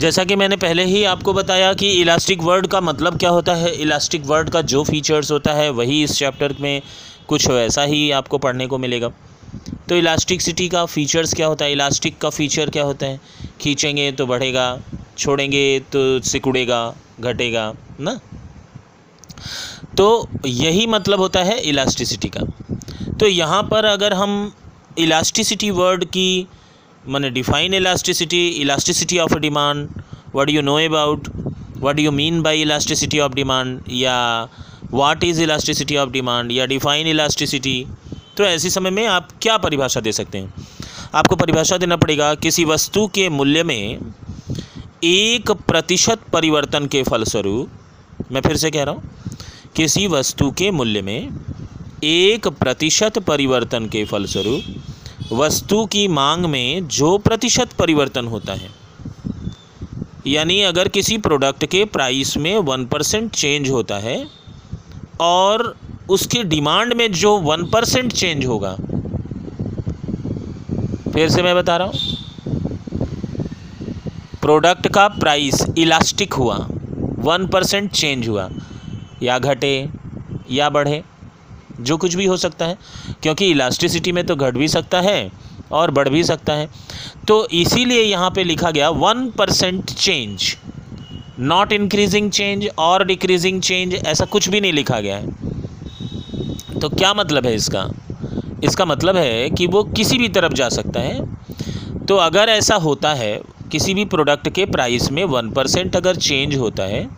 जैसा कि मैंने पहले ही आपको बताया कि इलास्टिक वर्ड का मतलब क्या होता है? इलास्टिक वर्ड का जो फीचर्स होता है, वही इस चैप्टर में कुछ वैसा ही आपको पढ़ने को मिलेगा। तो इलास्टिकसिटी का फीचर्स क्या होता है? इलास्टिक का फीचर क्या होता है? खींचेंगे तो बढ़ेगा, छोड़ेंगे तो सिकुड़ेगा, घटेगा, ना? तो यही मतलब होता है इलास्टिसिटी का। तो यहाँ पर अगर हम इलास्टिसिटी वर्ड की मैंने define elasticity elasticity of demand what you know about what you mean by elasticity of demand या what is elasticity of demand या डिफाइन इलास्टिसिटी तो ऐसे समय में आप क्या परिभाषा दे सकते हैं? आपको परिभाषा देना पड़ेगा, किसी वस्तु के मूल्य में एक प्रतिशत परिवर्तन के फलस्वरूप, मैं फिर से कह रहा हूँ, किसी वस्तु के मूल्य में एक प्रतिशत परिवर्तन के फलस्वरूप वस्तु की मांग में जो प्रतिशत परिवर्तन होता है, यानी अगर किसी प्रोडक्ट के प्राइस में वन परसेंट चेंज होता है और उसकी डिमांड में जो वन परसेंट चेंज होगा, फिर से मैं बता रहा हूँ प्रोडक्ट का प्राइस इलास्टिक हुआ वन परसेंट चेंज हुआ, या घटे या बढ़े जो कुछ भी हो सकता है, क्योंकि इलास्टिसिटी में तो घट भी सकता है और बढ़ भी सकता है। तो इसीलिए यहाँ पे लिखा गया one percent change not increasing change और डिक्रीजिंग चेंज ऐसा कुछ भी नहीं लिखा गया है। तो क्या मतलब है इसका? इसका मतलब है कि वो किसी भी तरफ़ जा सकता है। तो अगर ऐसा होता है, किसी भी प्रोडक्ट के प्राइस में वन परसेंट अगर चेंज होता है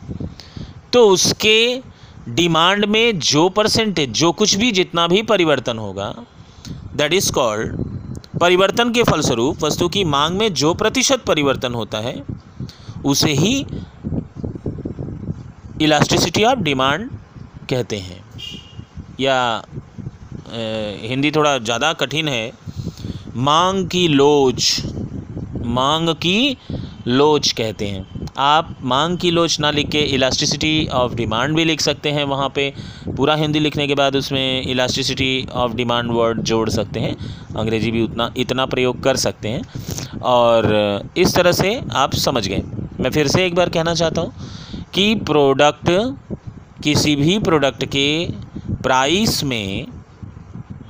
तो उसके डिमांड में जो परसेंटेज जो कुछ भी जितना भी परिवर्तन होगा दैट इज़ कॉल्ड परिवर्तन के फलस्वरूप वस्तु की मांग में जो प्रतिशत परिवर्तन होता है उसे ही इलास्टिसिटी ऑफ़ डिमांड कहते हैं। या ए, हिंदी थोड़ा ज़्यादा कठिन है। मांग की लोच मांग की लोच कहते हैं। आप मांग की लोच ना लिख के इलास्टिसिटी ऑफ़ डिमांड भी लिख सकते हैं वहाँ पे। पूरा हिंदी लिखने के बाद उसमें इलास्टिसिटी ऑफ़ डिमांड वर्ड जोड़ सकते हैं। अंग्रेज़ी भी उतना, इतना प्रयोग कर सकते हैं। और इस तरह से आप समझ गए। मैं फिर से एक बार कहना चाहता हूँ कि प्रोडक्ट किसी भी प्रोडक्ट के प्राइस में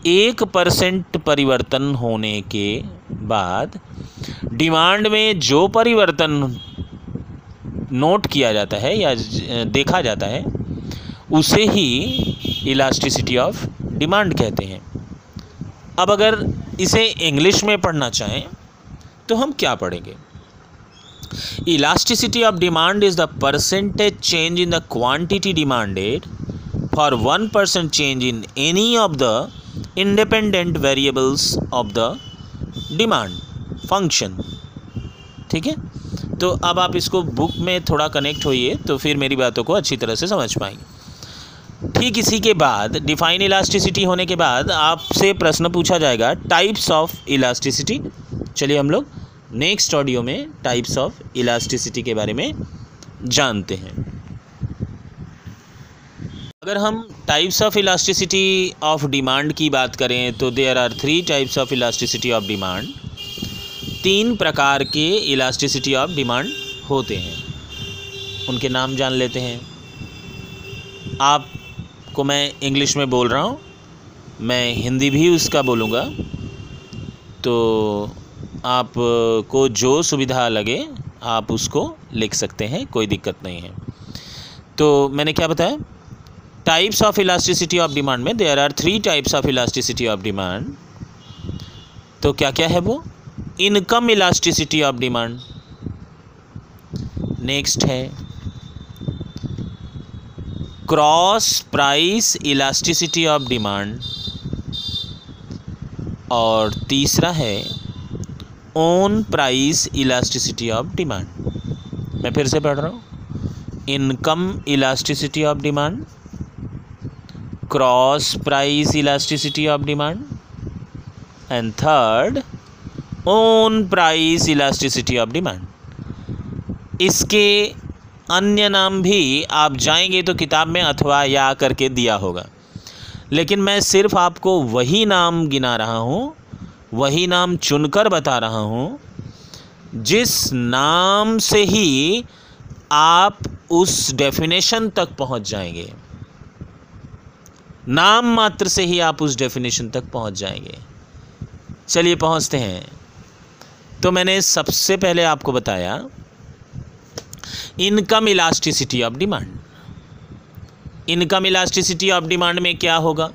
एक परसेंट परिवर्तन होने के बाद डिमांड में जो परिवर्तन नोट किया जाता है या देखा जाता है, उसे ही इलास्टिसिटी ऑफ़ डिमांड कहते हैं। अब अगर इसे इंग्लिश में पढ़ना चाहें तो हम क्या पढ़ेंगे? Elasticity of demand is the percentage change in the quantity demanded for one percent change in any of the independent variables of the demand function ठीक है? तो अब आप इसको बुक में थोड़ा कनेक्ट होइए तो फिर मेरी बातों को अच्छी तरह से समझ पाएँगे। ठीक इसी के बाद डिफाइन इलास्टिसिटी होने के बाद आपसे प्रश्न पूछा जाएगा टाइप्स ऑफ़ इलास्टिसिटी चलिए हम लोग नेक्स्ट ऑडियो में टाइप्स ऑफ़ इलास्टिसिटी के बारे में जानते हैं। अगर हम types of elasticity of demand की बात करें तो there are three types of elasticity of demand तीन प्रकार के इलास्टिसिटी ऑफ़ डिमांड होते हैं। उनके नाम जान लेते हैं। आपको मैं इंग्लिश में बोल रहा हूँ, मैं हिंदी भी उसका बोलूँगा। तो आप को जो सुविधा लगे, आप उसको लिख सकते हैं, कोई दिक्कत नहीं है। तो मैंने क्या बताया? Types of elasticity of demand में there are three types of elasticity of demand तो क्या क्या है वो? Income elasticity of demand. Next है, cross price elasticity of demand. और तीसरा है, own price elasticity of demand. मैं फिर से पढ़ रहा हूँ, income elasticity of demand, cross price elasticity of demand, and third own price elasticity of demand इसके अन्य नाम भी आप जाएँगे तो किताब में अथवा या करके दिया होगा। लेकिन मैं सिर्फ़ आपको वही नाम गिना रहा हूँ, वही नाम चुनकर बता रहा हूँ, जिस नाम से ही आप उस डेफिनेशन तक पहुँच जाएँगे। नाम मात्र से ही आप उस डेफिनेशन तक पहुँच जाएँगे। चलिए पहुँचते हैं। तो मैंने सबसे पहले आपको बताया income elasticity of demand income elasticity of demand में क्या होगा?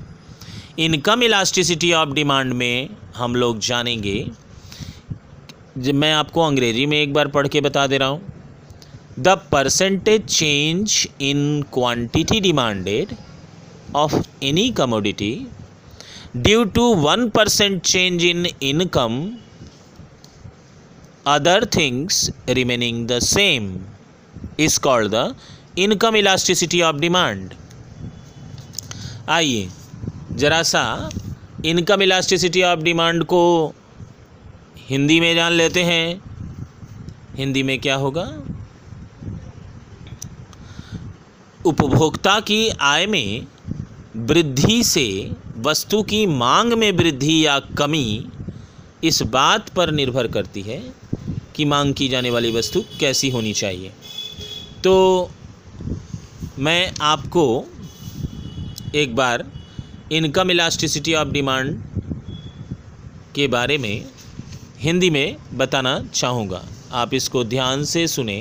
इनकम इलास्टिसिटी ऑफ़ डिमांड में हम लोग जानेंगे मैं आपको अंग्रेज़ी में एक बार पढ़ के बता दे रहा हूँ the percentage change in quantity demanded of any commodity due to one percent change in other things remaining the same is called the income elasticity of demand आइए, जरा सा इनकम इलास्टिसिटी ऑफ़ डिमांड को हिंदी में जान लेते हैं। हिंदी में क्या होगा? उपभोक्ता की आय में वृद्धि से वस्तु की मांग में वृद्धि या कमी इस बात पर निर्भर करती है। कि मांग की जाने वाली वस्तु कैसी होनी चाहिए? तो मैं आपको एक बार इनकम इलास्टिसिटी ऑफ़ डिमांड के बारे में हिंदी में बताना चाहूँगा। आप इसको ध्यान से सुने।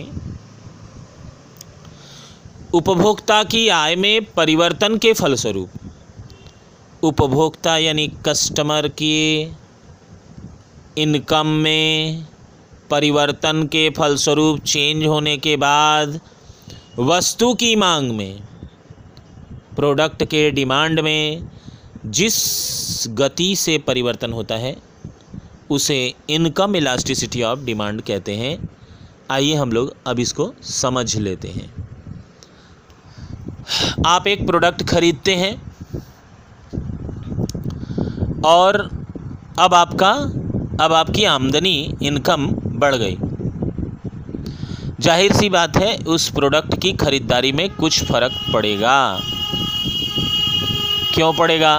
उपभोक्ता की आय में परिवर्तन के फलस्वरूप, उपभोक्ता यानी कस्टमर की इनकम में परिवर्तन के फलस्वरूप चेंज होने के बाद वस्तु की मांग में प्रोडक्ट के डिमांड में, जिस गति से परिवर्तन होता है, उसे इनकम इलास्टिसिटी ऑफ़ डिमांड कहते हैं। आइए हम लोग अब इसको समझ लेते हैं। आप एक प्रोडक्ट खरीदते हैं और अब आपका, अब आपकी आमदनी इनकम बढ़ गई। ज़ाहिर सी बात है, उस प्रोडक्ट की ख़रीदारी में कुछ फ़र्क पड़ेगा। क्यों पड़ेगा?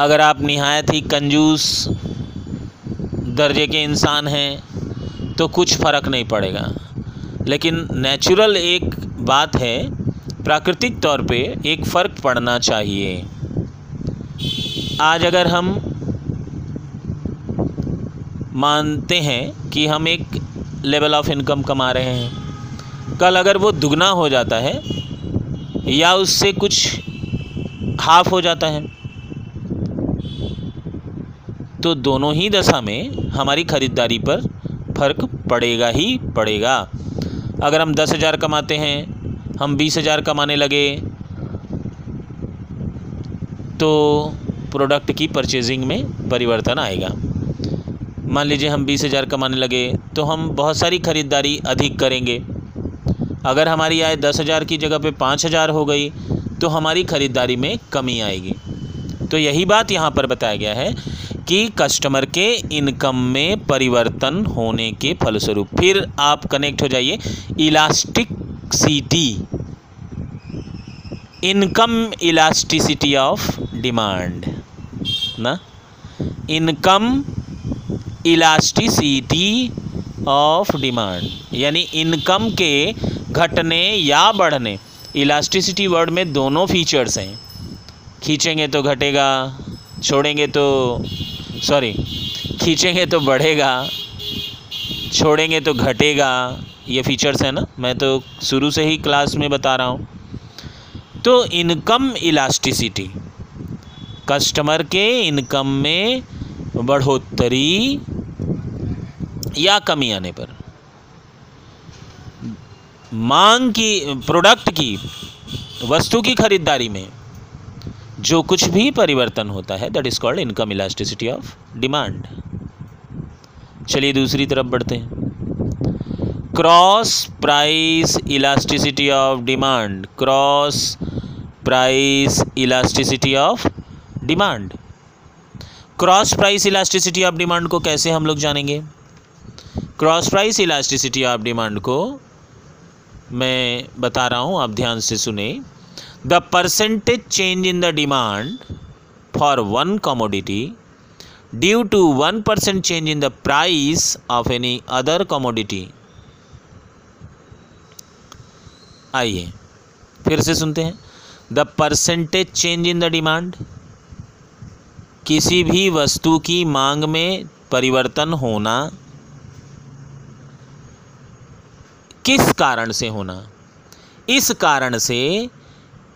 अगर आप नहायत ही कंजूस दर्जे के इंसान हैं तो कुछ फ़र्क नहीं पड़ेगा। लेकिन नेचुरल एक बात है, प्राकृतिक तौर पे एक फ़र्क पड़ना चाहिए। आज अगर हम मानते हैं कि हम एक लेवल ऑफ़ इनकम कमा रहे हैं। कल अगर वो दुगना हो जाता है, या उससे कुछ हाफ़ हो जाता है तो दोनों ही दशा में हमारी ख़रीदारी पर फ़र्क पड़ेगा ही पड़ेगा। अगर हम दस हज़ार कमाते हैं, हम बीस हज़ार कमाने लगे तो प्रोडक्ट की परचेजिंग में परिवर्तन आएगा। मान लीजिए हम बीस हज़ार कमाने लगे तो हम बहुत सारी ख़रीदारी अधिक करेंगे। अगर हमारी आय दस हज़ार की जगह पे पाँच हज़ार हो गई तो हमारी ख़रीदारी में कमी आएगी। तो यही बात यहाँ पर बताया गया है कि कस्टमर के इनकम में परिवर्तन होने के फलस्वरूप। फिर आप कनेक्ट हो जाइए। Elasticity income elasticity of demand, ना? इनकम इलास्टिसिटी ऑफ़ डिमांड यानी इनकम के घटने या बढ़ने। इलास्टिसिटी वर्ड में दोनों फीचर्स हैं। खींचेंगे तो घटेगा, छोड़ेंगे तो सॉरी खींचेंगे तो बढ़ेगा, छोड़ेंगे तो घटेगा। ये फीचर्स हैं ना? मैं तो शुरू से ही क्लास में बता रहा हूँ। तो इनकम इलास्टिसिटी कस्टमर के इनकम में बढ़ोतरी या कमी आने पर। मांग की, प्रोडक्ट की, वस्तु की खरीदारी में जो कुछ भी परिवर्तन होता है that is called income elasticity of demand चलिए दूसरी तरफ़ बढ़ते हैं। Cross price elasticity of demand cross price elasticity of demand cross price elasticity of demand को कैसे हम लोग जानेंगे? Cross price elasticity of demand को मैं बता रहा हूँ, आप ध्यान से सुने। The percentage change in the demand for one commodity due to one percent change in the price of any other commodity. आइए, फिर से सुनते हैं। The percentage change in the demand किसी भी वस्तु की मांग में परिवर्तन होना किस कारण से होना? इस कारण से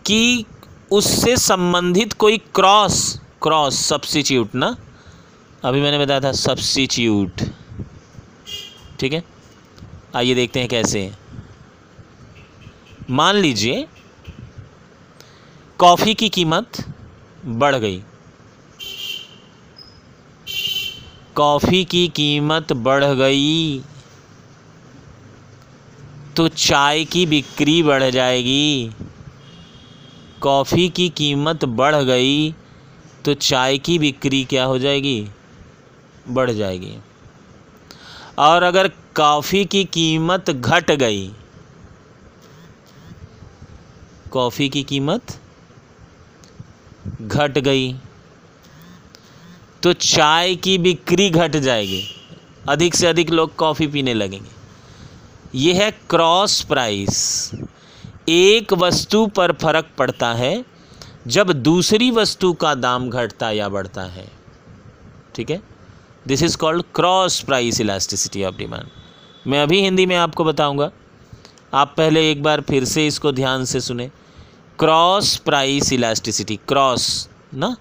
कि उससे संबंधित कोई क्रॉस क्रॉस सब्सिट्यूट ना? अभी मैंने बताया था सब्सिट्यूट ठीक है? आइए देखते हैं कैसे। मान लीजिए कॉफ़ी की कीमत बढ़ गई। कॉफ़ी की कीमत बढ़ गई। तो चाय की बिक्री बढ़ जाएगी। कॉफ़ी की कीमत बढ़ गई तो चाय की बिक्री क्या हो जाएगी? बढ़ जाएगी। और अगर कॉफ़ी की कीमत घट गई, कॉफ़ी की कीमत घट गई। तो चाय की बिक्री घट जाएगी। अधिक से अधिक लोग कॉफ़ी पीने लगेंगे। यह है क्रॉस प्राइस। एक वस्तु पर फ़र्क पड़ता है जब दूसरी वस्तु का दाम घटता या बढ़ता है। ठीक है? This is called cross price elasticity of demand मैं अभी हिंदी में आपको बताऊँगा। आप पहले एक बार फिर से इसको ध्यान से सुने। क्रॉस प्राइस इलास्टिसिटी क्रॉस, ना?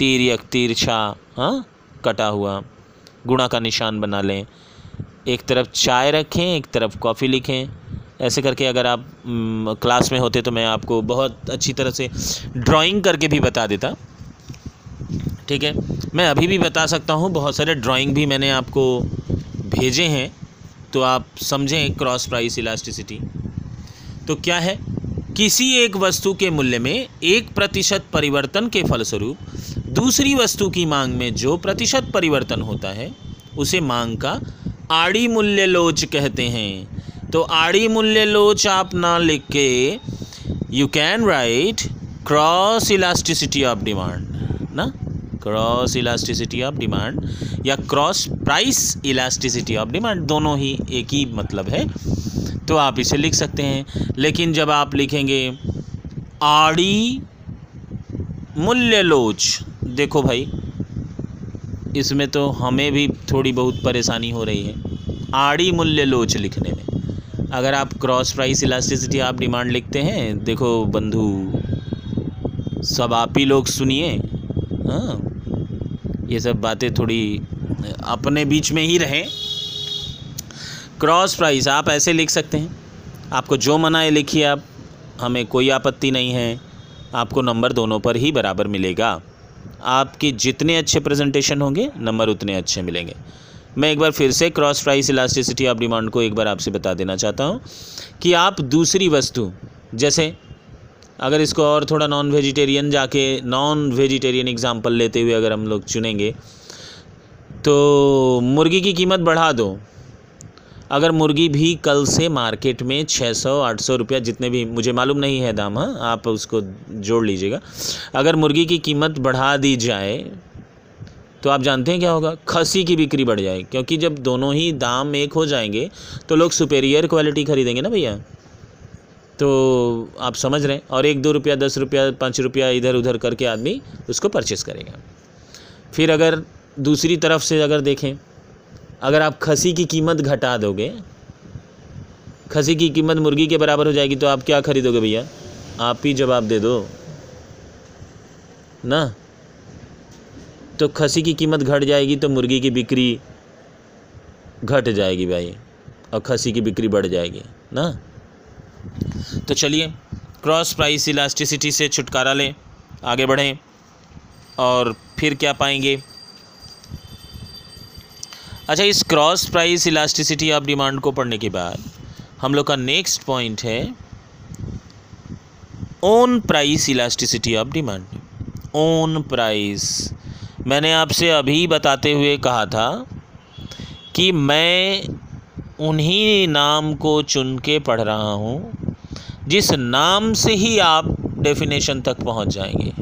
तीर्यक तिरछा हाँ कटा हुआ। गुणा का निशान बना लें। एक तरफ़ चाय रखें, एक तरफ़ कॉफ़ी लिखें। ऐसे करके अगर आप क्लास में होते तो मैं आपको बहुत अच्छी तरह से ड्राइंग करके भी बता देता। ठीक है? मैं अभी भी बता सकता हूँ, बहुत सारे ड्राइंग भी मैंने आपको भेजे हैं तो आप समझें क्रॉस प्राइस इलास्टिसिटी। तो क्या है? किसी एक वस्तु के मूल्य में एक प्रतिशत परिवर्तन के फलस्वरूप दूसरी वस्तु की मांग में जो प्रतिशत परिवर्तन होता है, उसे मांग का आड़ी मूल्य लोच कहते हैं। तो आड़ी मूल्य लोच आप ना लिख के you can write cross elasticity of demand ना? क्रॉस इलास्टिसिटी ऑफ़ डिमांड या cross price elasticity of demand दोनों ही एक ही मतलब है तो आप इसे लिख सकते हैं। लेकिन जब आप लिखेंगे आड़ी मूल्य लोच देखो भाई, इसमें तो हमें भी थोड़ी बहुत परेशानी हो रही है। आड़ी मूल्य लोच लिखने में। अगर आप क्रॉस प्राइस इलास्टिसिटी आप डिमांड लिखते हैं, देखो बंधु, सब आप ही लोग सुनिए। हाँ ये सब बातें थोड़ी अपने बीच में ही रहें। क्रॉस प्राइस आप ऐसे लिख सकते हैं। आपको जो मना है लिखिए आप, हमें कोई आपत्ति नहीं है। आपको नंबर दोनों पर ही बराबर मिलेगा। आपके जितने अच्छे प्रेजेंटेशन होंगे नंबर उतने अच्छे मिलेंगे। मैं एक बार फिर से cross price elasticity of demand को एक बार आपसे बता देना चाहता हूँ कि आप दूसरी वस्तु, जैसे अगर इसको और थोड़ा नॉन वेजिटेरियन जाके नॉन वेजिटेरियन एग्ज़ाम्पल लेते हुए अगर हम लोग चुनेंगे तो मुर्गी की कीमत बढ़ा दो। अगर मुर्गी भी कल से मार्केट में छः सौ, आठ सौ रुपया जितने भी, मुझे मालूम नहीं है दाम हाँ आप उसको जोड़ लीजिएगा। अगर मुर्गी की कीमत बढ़ा दी जाए तो आप जानते हैं क्या होगा? खसी की बिक्री बढ़ जाए, क्योंकि जब दोनों ही दाम एक हो जाएँगे तो लोग सुपेरियर क्वालिटी खरीदेंगे ना भैया? तो आप समझ रहे हैं? और एक, दो रुपया, दस रुपया, पाँच रुपया इधर उधर करके आदमी उसको परचेस करेगा। फिर अगर दूसरी तरफ़ से अगर देखें अगर आप खसी की कीमत घटा दोगे, खसी की कीमत मुर्गी के बराबर हो जाएगी तो आप क्या खरीदोगे भैया? आप ही जवाब दे दो। ना? तो खसी की कीमत घट जाएगी तो मुर्गी की बिक्री घट जाएगी भाई, और खसी की बिक्री बढ़ जाएगी। ना? तो चलिए, क्रॉस प्राइस इलास्टिसिटी से छुटकारा लें, आगे बढ़ें, और फिर क्या पाएँगे? अच्छा इस cross price elasticity of demand को पढ़ने के बाद, हम लोग का नेक्स्ट पॉइंट है own price elasticity of demand own price मैंने आपसे अभी बताते हुए कहा था कि मैं उन्हीं नाम को चुन के पढ़ रहा हूँ, जिस नाम से ही आप डेफिनेशन तक पहुँच जाएँगे।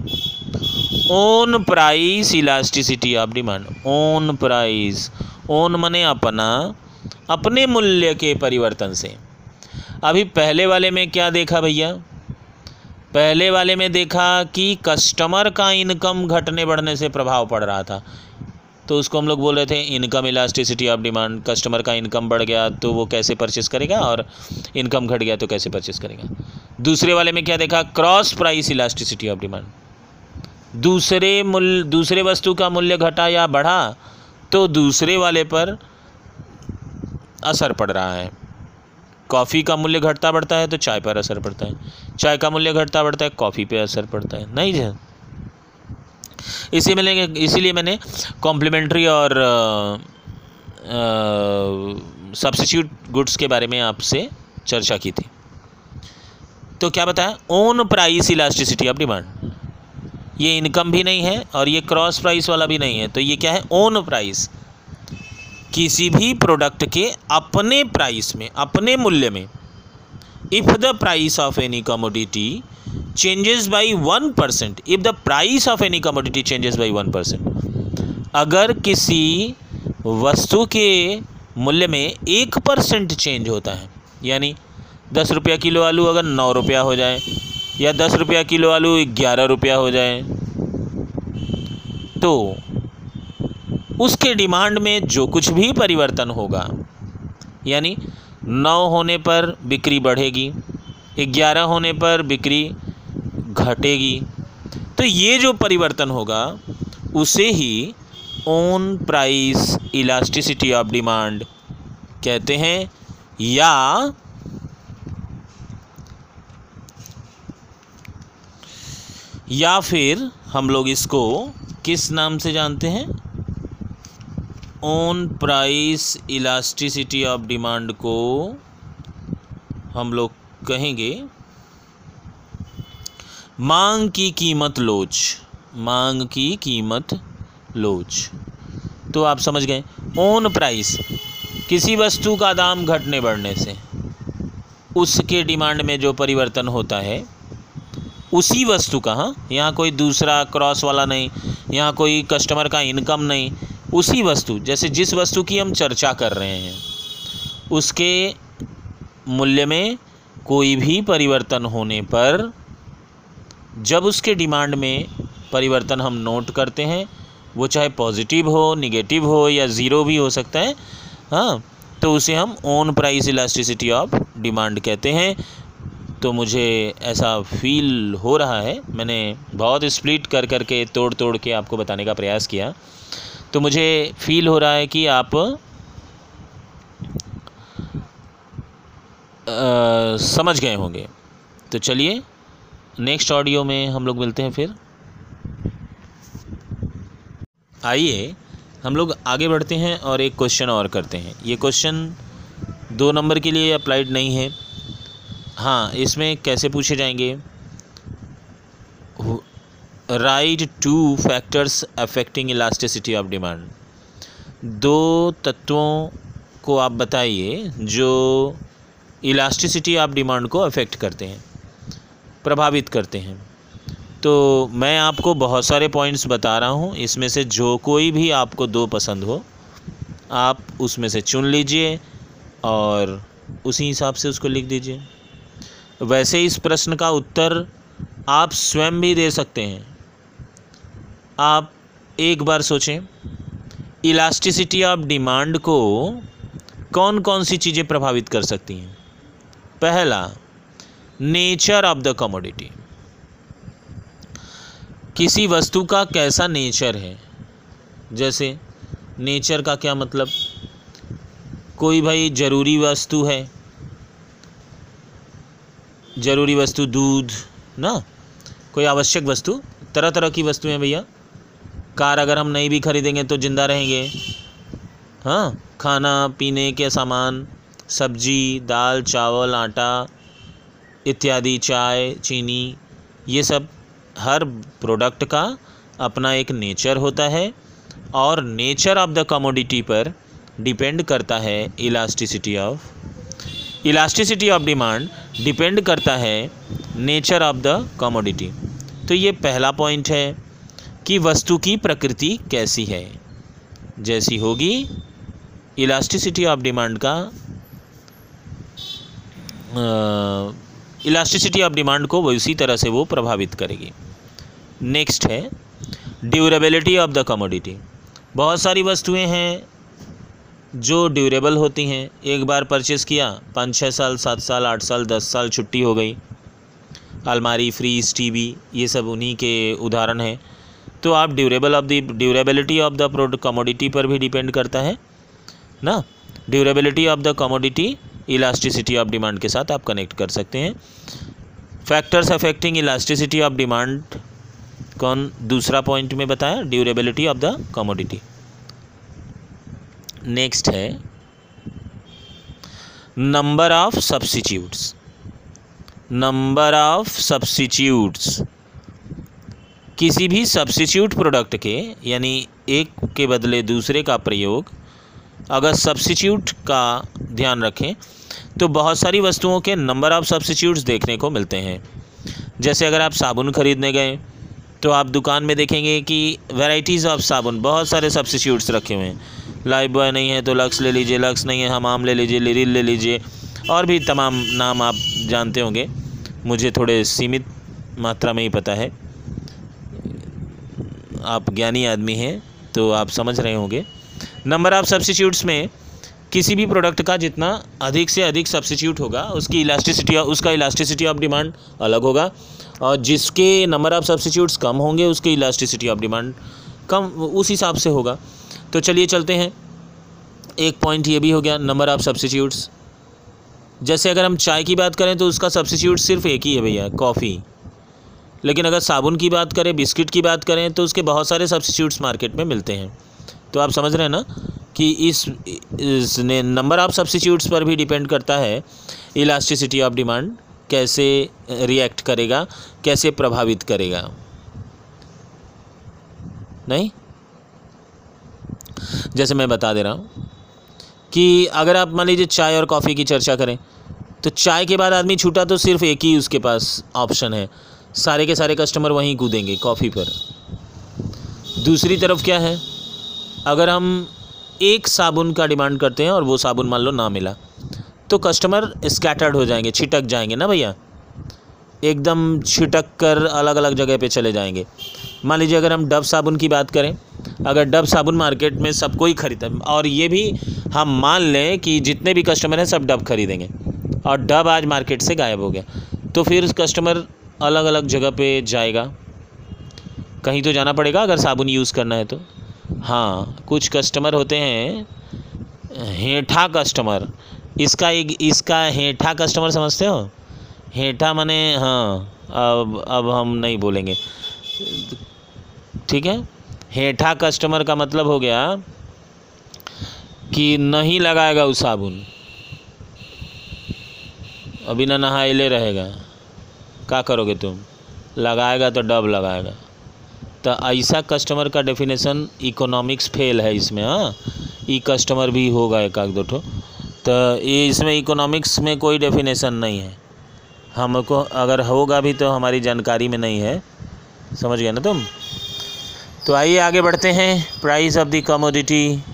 Own price elasticity of demand own price own मने अपना, अपने मूल्य के परिवर्तन से। अभी पहले वाले में क्या देखा भैया? पहले वाले में देखा कि कस्टमर का इनकम घटने बढ़ने से प्रभाव पड़ रहा था। तो उसको हम लोग बोल रहे थे income elasticity of demand customer का इनकम बढ़ गया तो वो कैसे परचेस करेगा? और इनकम घट गया तो कैसे परचेस करेगा? दूसरे वाले में क्या देखा? Cross price elasticity of demand दूसरे मूल्य दूसरे वस्तु का मूल्य घटा या बढ़ा तो दूसरे वाले पर असर पड़ रहा है। कॉफ़ी का मूल्य घटता बढ़ता है तो चाय पर असर पड़ता है। चाय का मूल्य घटता बढ़ता है, कॉफ़ी पे असर पड़ता है। नहीं जी। इसी में लेंगे, इसीलिए मैंने कॉम्प्लीमेंट्री और सब्सिट्यूट गुड्स के बारे में आपसे चर्चा की थी। तो क्या बताया? Own price elasticity of demand ये इनकम भी नहीं है और ये क्रॉस प्राइस वाला भी नहीं है। तो ये क्या है? Own price. किसी भी प्रोडक्ट के अपने प्राइस में, अपने मूल्य में if the price of any commodity changes by one percent if the price of any commodity changes by one percent अगर किसी वस्तु के मूल्य में एक परसेंट चेंज होता है, यानी दस रुपया किलो आलू अगर नौ रुपया हो जाए या दस रुपया किलो आलू, ग्यारह रुपया हो जाए। तो उसके डिमांड में जो कुछ भी परिवर्तन होगा, यानी नौ होने पर बिक्री बढ़ेगी, ग्यारह होने पर बिक्री घटेगी तो ये जो परिवर्तन होगा, उसे ही own price elasticity of demand कहते हैं, या या फिर हम लोग इसको किस नाम से जानते हैं? Own price elasticity of demand को हम लोग कहेंगे मांग की कीमत लोच। मांग की कीमत लोच। तो आप समझ गए। ओन प्राइस किसी वस्तु का दाम घटने बढ़ने से, उसके डिमांड में जो परिवर्तन होता है उसी वस्तु का हाँ? यहाँ कोई दूसरा क्रॉस वाला नहीं, यहाँ कोई कस्टमर का इनकम नहीं, उसी वस्तु, जैसे जिस वस्तु की हम चर्चा कर रहे हैं, उसके मूल्य में कोई भी परिवर्तन होने पर, जब उसके डिमांड में परिवर्तन हम नोट करते हैं, वो चाहे पॉजिटिव हो निगेटिव हो, या ज़ीरो भी हो सकता है हाँ? तो उसे हम own price elasticity of demand कहते हैं तो मुझे ऐसा फील हो रहा है। मैंने बहुत स्प्लिट कर कर के तोड़ तोड़ के आपको बताने का प्रयास किया। तो मुझे फील हो रहा है कि आप आ, समझ गए होंगे। तो चलिए नेक्स्ट ऑडियो में हम लोग मिलते हैं फिर। आइए हम लोग आगे बढ़ते हैं और एक क्वेश्चन और करते हैं। ये क्वेश्चन दो नंबर के लिए अप्लाइड नहीं है। हाँ इसमें कैसे पूछे जाएँगे? Write two factors affecting elasticity of demand दो तत्वों को आप बताइए जो इलास्टिसिटी ऑफ़ डिमांड को अफेक्ट करते हैं, प्रभावित करते हैं। तो मैं आपको बहुत सारे पॉइंट्स बता रहा हूँ, इसमें से जो कोई भी आपको दो पसंद हो, आप उसमें से चुन लीजिए और उसी हिसाब से उसको लिख दीजिए। वैसे इस प्रश्न का उत्तर आप स्वयं भी दे सकते हैं। आप एक बार सोचें, इलास्टिसिटी ऑफ़ डिमांड को कौन कौन सी चीज़ें प्रभावित कर सकती हैं? पहला, नेचर ऑफ़ द कमोडिटी। किसी वस्तु का कैसा नेचर है? जैसे, नेचर का क्या मतलब? कोई भाई ज़रूरी वस्तु है ज़रूरी वस्तु, दूध, ना? कोई आवश्यक वस्तु? तरह तरह की वस्तुएँ भैया। कार अगर हम नहीं भी खरीदेंगे तो ज़िंदा रहेंगे। हाँ खाना, पीने के सामान, सब्ज़ी, दाल, चावल, आटा इत्यादि, चाय, चीनी, ये सब हर प्रोडक्ट का अपना एक नेचर होता है और नेचर ऑफ़ द कमोडिटी पर डिपेंड करता है elasticity of elasticity of demand depend करता है नेचर ऑफ़ द कमोडिटी। तो ये पहला पॉइंट है कि वस्तु की प्रकृति कैसी है। जैसी होगी इलास्टिसिटी ऑफ़ डिमांड का इलास्टिसिटी ऑफ़ डिमांड को वो उसी तरह से वो प्रभावित करेगी। नेक्स्ट है ड्यूरेबिलिटी ऑफ़ द कमोडिटी बहुत सारी वस्तुएँ हैं जो ड्यूरेबल होती हैं, एक बार परचेस किया, पाँच छः साल, सात साल, आठ साल, दस साल छुट्टी हो गई। अलमारी, फ्रीज, टीवी, ये सब उन्हीं के उदाहरण हैं। तो आप durable of the, durability of the product commodity पर भी डिपेंड करता है, ना? Durability of the commodity, elasticity of demand के साथ आप कनेक्ट कर सकते हैं। Factors affecting elasticity of demand, कौन दूसरा पॉइंट में बताया? Durability of the commodity. Next है number of substitutes number of substitutes किसी भी सब्सिट्यूट प्रोडक्ट के, यानी एक के बदले दूसरे का प्रयोग, अगर सब्सिट्यूट का ध्यान रखें तो बहुत सारी वस्तुओं के नंबर ऑफ़ सब्सिट्यूट्स देखने को मिलते हैं। जैसे अगर आप साबुन ख़रीदने गए तो आप दुकान में देखेंगे कि वैरायटीज़ ऑफ़ साबुन, बहुत सारे सब्सिट्यूट्स रखे हुए हैं। लाइफ बॉय नहीं है तो लक्स ले लीजिए लक्स नहीं है हमाम ले लीजिए लिरिल ले लीजिए, और भी तमाम नाम आप जानते होंगे। मुझे थोड़े सीमित मात्रा में ही पता है। आप ज्ञानी आदमी हैं तो आप समझ रहे होंगे। नंबर ऑफ़ सब्सिट्यूट्स में किसी भी प्रोडक्ट का जितना अधिक से अधिक सब्सिट्यूट होगा, उसकी इलास्टिसिटी उसका इलास्टिसिटी ऑफ़ डिमांड अलग होगा, और जिसके नंबर ऑफ़ सब्सिट्यूट्स कम होंगे, उसकी इलास्टिसिटी ऑफ़ डिमांड कम उस हिसाब से होगा। तो चलिए चलते हैं। एक पॉइंट ये भी हो गया नंबर ऑफ़ सब्सिट्यूट्स जैसे अगर हम चाय की बात करें तो उसका सब्सिट्यूट सिर्फ़ एक ही है भैया कॉफ़ी लेकिन अगर साबुन की बात करें बिस्किट की बात करें तो उसके बहुत सारे सब्सिट्यूट्स मार्केट में मिलते हैं। तो आप समझ रहे हैं ना कि इस, इस नंबर ऑफ़ सब्सिट्यूट्स पर भी डिपेंड करता है इलास्टिसिटी ऑफ़ डिमांड कैसे रिएक्ट करेगा कैसे प्रभावित करेगा। नहीं? जैसे मैं बता दे रहा हूँ कि अगर आप मान लीजिए चाय और कॉफ़ी की चर्चा करें तो चाय के बाद आदमी छूटा तो सिर्फ़ एक ही उसके पास ऑप्शन है। सारे के सारे कस्टमर वहीं कूदेंगे कॉफ़ी पर। दूसरी तरफ़ क्या है? अगर हम एक साबुन का डिमांड करते हैं और वो साबुन मान लो ना मिला तो कस्टमर स्कैटर्ड हो जाएँगे, छिटक जाएँगे ना भैया? एकदम छिटक कर अलग अलग जगह पे चले जाएँगे। मान लीजिए अगर हम डब साबुन की बात करें अगर डब साबुन मार्केट में सब कोई खरीदा और ये भी हम मान लें कि जितने भी कस्टमर हैं, सब डब खरीदेंगे। और डब आज मार्केट से गायब हो गया। तो फिर कस्टमर अलग अलग जगह पे जाएगा। कहीं तो जाना पड़ेगा अगर साबुन यूज़ करना है तो। हाँ कुछ कस्टमर होते हैं, हेठा कस्टमर इसका एक, इसका हेठा कस्टमर समझते हो? हेठा माने हाँ अब अब हम नहीं बोलेंगे। ठीक है? हेठा कस्टमर का मतलब हो गया कि नहीं लगाएगा उस साबुन। अभी ना नहाइले रहेगा। क्या करोगे तुम? लगाएगा तो डब लगाएगा। तो ऐसा कस्टमर का डेफिनेशन इकोनॉमिक्स फेल है इसमें हाँ। ई कस्टमर भी होगा एक आध दो तो ये इसमें इकोनॉमिक्स में कोई डेफिनेशन नहीं है। हमको अगर होगा भी तो हमारी जानकारी में नहीं है। समझ गया ना तुम? तो आइए आगे बढ़ते हैं। प्राइस ऑफ़ द कमोडिटी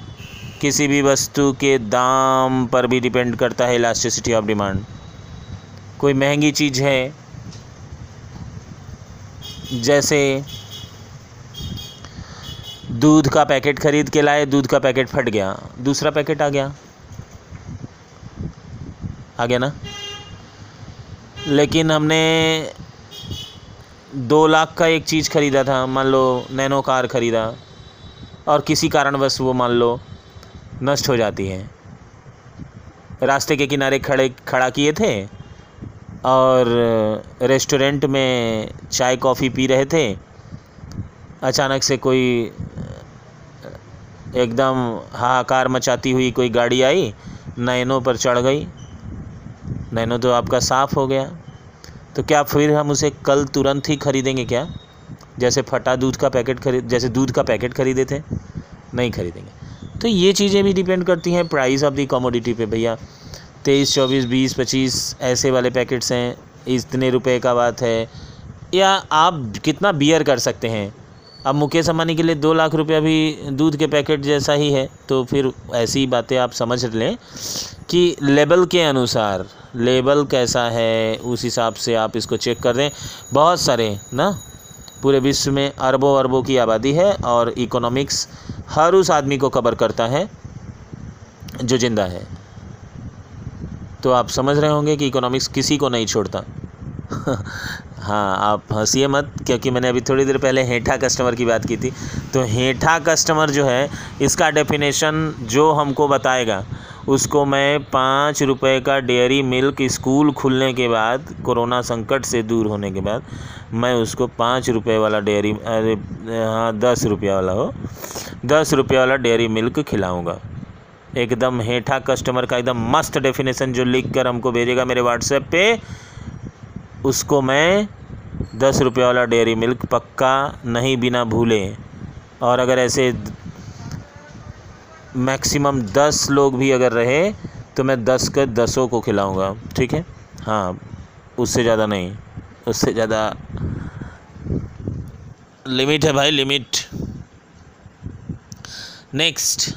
किसी भी वस्तु के दाम पर भी डिपेंड करता है इलास्टिसिटी ऑफ़ डिमांड कोई महँगी चीज़ है, जैसे दूध का पैकेट ख़रीद के लाए, दूध का पैकेट फट गया, दूसरा पैकेट आ गया। आ गया ना? लेकिन हमने दो लाख का एक चीज़ ख़रीदा था, मान लो नैनो कार ख़रीदा, और किसी कारणवश वो मान लो नष्ट हो जाती है। रास्ते के किनारे खड़े, खड़ा किए थे, और रेस्टोरेंट में चाय, कॉफ़ी पी रहे थे। अचानक से कोई, एकदम हाहाकार मचाती हुई कोई गाड़ी आई, नैनो पर चढ़ गई। नैनो तो आपका साफ़ हो गया। तो क्या फिर हम उसे कल तुरंत ही ख़रीदेंगे क्या? जैसे फटा दूध का पैकेट खरीद, जैसे दूध का पैकेट ख़रीदे थे नहीं ख़रीदेंगे। तो ये चीज़ें भी डिपेंड करती हैं प्राइस ऑफ़ दी कमोडिटी पे भैया। तेईस, चौबीस, बीस, पच्चीस ऐसे वाले पैकेट्स हैं, इतने रुपए का बात है। या आप कितना बियर कर सकते हैं? अब मुकेश अंबानी के लिए दो लाख रुपया भी दूध के पैकेट जैसा ही है तो फिर ऐसी बातें आप समझ लें कि लेवल के अनुसार लेवल कैसा है, उस हिसाब से आप इसको चेक कर दें। बहुत सारे, ना? पूरे विश्व में अरबों अरबों की आबादी है और इकोनॉमिक्स हर उस आदमी को कवर करता है जो ज़िंदा है। तो आप समझ रहे होंगे कि इकोनॉमिक्स किसी को नहीं छोड़ता। हाँ आप हंसीए मत, क्योंकि मैंने अभी थोड़ी देर पहले हेठा कस्टमर की बात की थी। तो हेठा कस्टमर जो है, इसका डेफिनेशन जो हमको बताएगा उसको मैं पाँच रुपए का डेयरी मिल्क स्कूल खुलने के बाद, कोरोना संकट से दूर होने के बाद, मैं उसको पाँच रुपए वाला डेयरी, अरे हाँ दस रुपया वाला हो, दस रुपया वाला डेयरी मिल्क खिलाऊँगा। एकदम हेठा कस्टमर का एकदम मस्त डेफिनेशन जो लिख कर हमको भेजेगा मेरे व्हाट्सएप पे, उसको मैं दस रुपये वाला डेयरी मिल्क पक्का नहीं बिना भूले, और अगर ऐसे मैक्सिमम दस लोग भी अगर रहे तो मैं दस के दसों को खिलाऊँगा, ठीक है? हाँ उससे ज़्यादा नहीं, उससे ज़्यादा लिमिट है भाई, लिमिट। नेक्स्ट।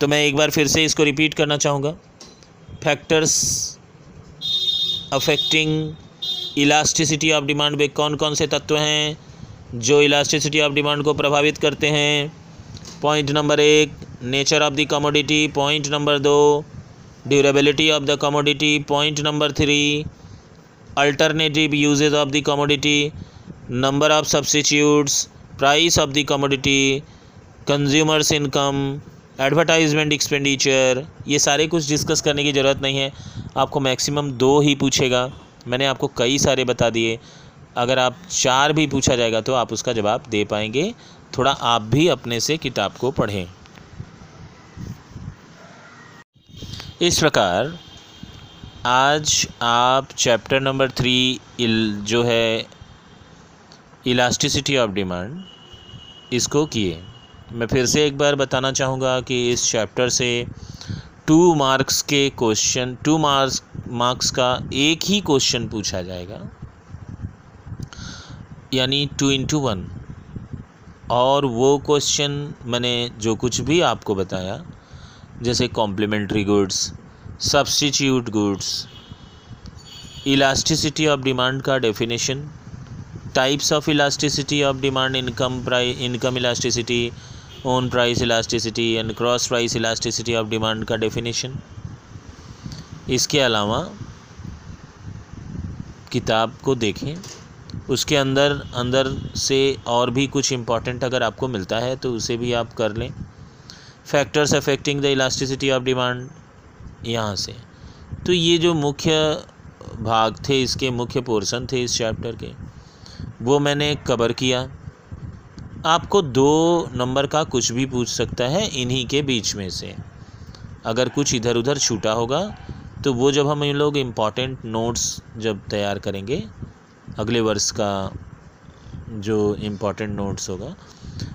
तो मैं एक बार फिर से इसको रिपीट करना चाहूँगा। Factors affecting elasticity of demand में कौन कौन से तत्व हैं, जो इलास्टिसिटी ऑफ़ डिमांड को प्रभावित करते हैं? पॉइंट नंबर एक nature of the commodity point number दो durability of the commodity point number three alternative usages of the commodity number of substitutes price of the commodity consumers income advertisement expenditure ये सारे कुछ discuss करने की ज़रूरत नहीं है। आपको मैक्सिमम दो ही पूछेगा। मैंने आपको कई सारे बता दिए। अगर आप चार भी पूछा जाएगा तो आप उसका जवाब दे पाएँगे। थोड़ा आप भी अपने से किताब को पढ़ें। इस प्रकार, आज आप चैप्टर नंबर थ्री जो है इलास्टिसिटी ऑफ़ डिमांड इसको किए। मैं फिर से एक बार बताना चाहूँगा कि इस चैप्टर से टू मार्क्स के क्वेश्चन टू मार्क्स मार्क्स का एक ही क्वेश्चन पूछा जाएगा। यानी टू इंटू वन और वो क्वेश्चन मैंने जो कुछ भी आपको बताया, जैसे complementary goods substitute goods elasticity of demand का definition types of elasticity of demand income price income elasticity own price elasticity and cross price elasticity of demand का डेफिनेशन इसके अलावा किताब को देखें, उसके अंदर अंदर से और भी कुछ इंपॉर्टेंट अगर आपको मिलता है तो उसे भी आप कर लें। Factors affecting the elasticity of demand यहाँ से। तो ये जो मुख्य भाग थे, इसके मुख्य पोर्शन थे इस चैप्टर के। वो मैंने कवर किया। आपको दो नंबर का कुछ भी पूछ सकता है इन्हीं के बीच में से। अगर कुछ इधर उधर छूटा होगा तो वो जब हम इन लोग इंपॉर्टेंट नोट्स जब तैयार करेंगे, अगले वर्ष का जो इंपॉर्टेंट नोट्स होगा,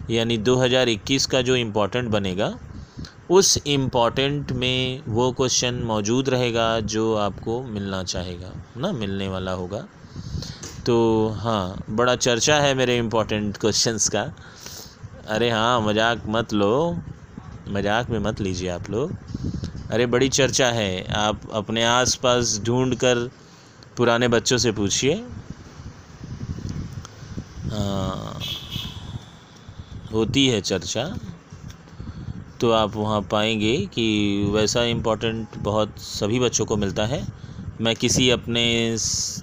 यानी 2021 का जो इंपॉर्टेंट बनेगा, उस इंपॉर्टेंट में वो क्वेश्चन मौजूद रहेगा जो आपको मिलना चाहेगा, ना मिलने वाला होगा। तो हाँ बड़ा चर्चा है मेरे इम्पोर्टेंट क्वेश्चंस का। अरे हाँ मज़ाक मत लो। मज़ाक में मत लीजिए आप लोग। अरे, बड़ी चर्चा है। आप अपने आसपास ढूंढ कर पुराने बच्चों से पूछिए। हाँ होती है चर्चा। तो आप वहाँ पाएँगे कि वैसा इम्पोर्टेंट बहुत सभी बच्चों को मिलता है। मैं किसी अपने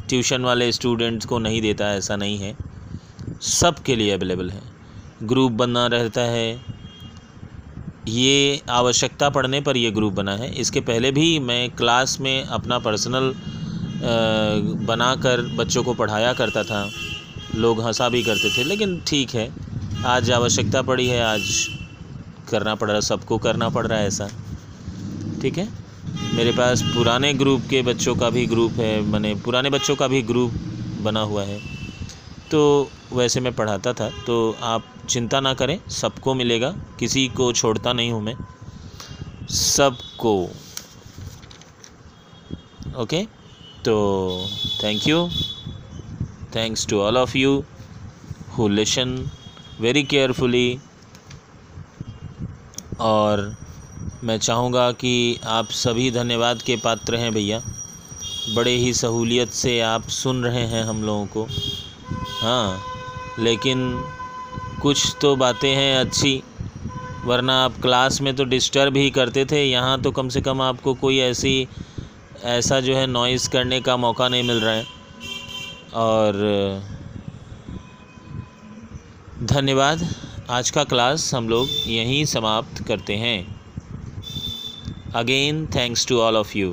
ट्यूशन वाले स्टूडेंट्स को नहीं देता, ऐसा नहीं है। सब के लिए अवेलेबल है। ग्रुप बना रहता है। ये आवश्यकता पड़ने पर ये ग्रुप बना है। इसके पहले भी मैं क्लास में अपना पर्सनल बनाकर बच्चों को पढ़ाया करता था। लोग हंसा भी करते थे, लेकिन ठीक है। आज आवश्यकता पड़ी है, आज करना पड़ रहा, सबको करना पड़ रहा है ऐसा। ठीक है? मेरे पास पुराने ग्रुप के बच्चों का भी ग्रुप है, मैंने पुराने बच्चों का भी ग्रुप बना हुआ है। तो वैसे मैं पढ़ाता था तो आप चिंता ना करें, सबको मिलेगा, किसी को छोड़ता नहीं हूँ मैं। सबको। ओके? तो thank you thanks to all of you who listen very carefully और मैं चाहूँगा कि आप सभी धन्यवाद के पात्र हैं भैया। बड़े ही सहूलियत से आप सुन रहे हैं हम लोगों को। हाँ लेकिन कुछ तो बातें हैं अच्छी, वरना आप क्लास में तो डिस्टर्ब ही करते थे। यहाँ तो कम से कम आपको कोई ऐसी, ऐसा जो है नॉइज़ करने का मौका नहीं मिल रहा है। और धन्यवाद। आज का क्लास हम लोग यहीं समाप्त करते हैं। Again thanks to all of you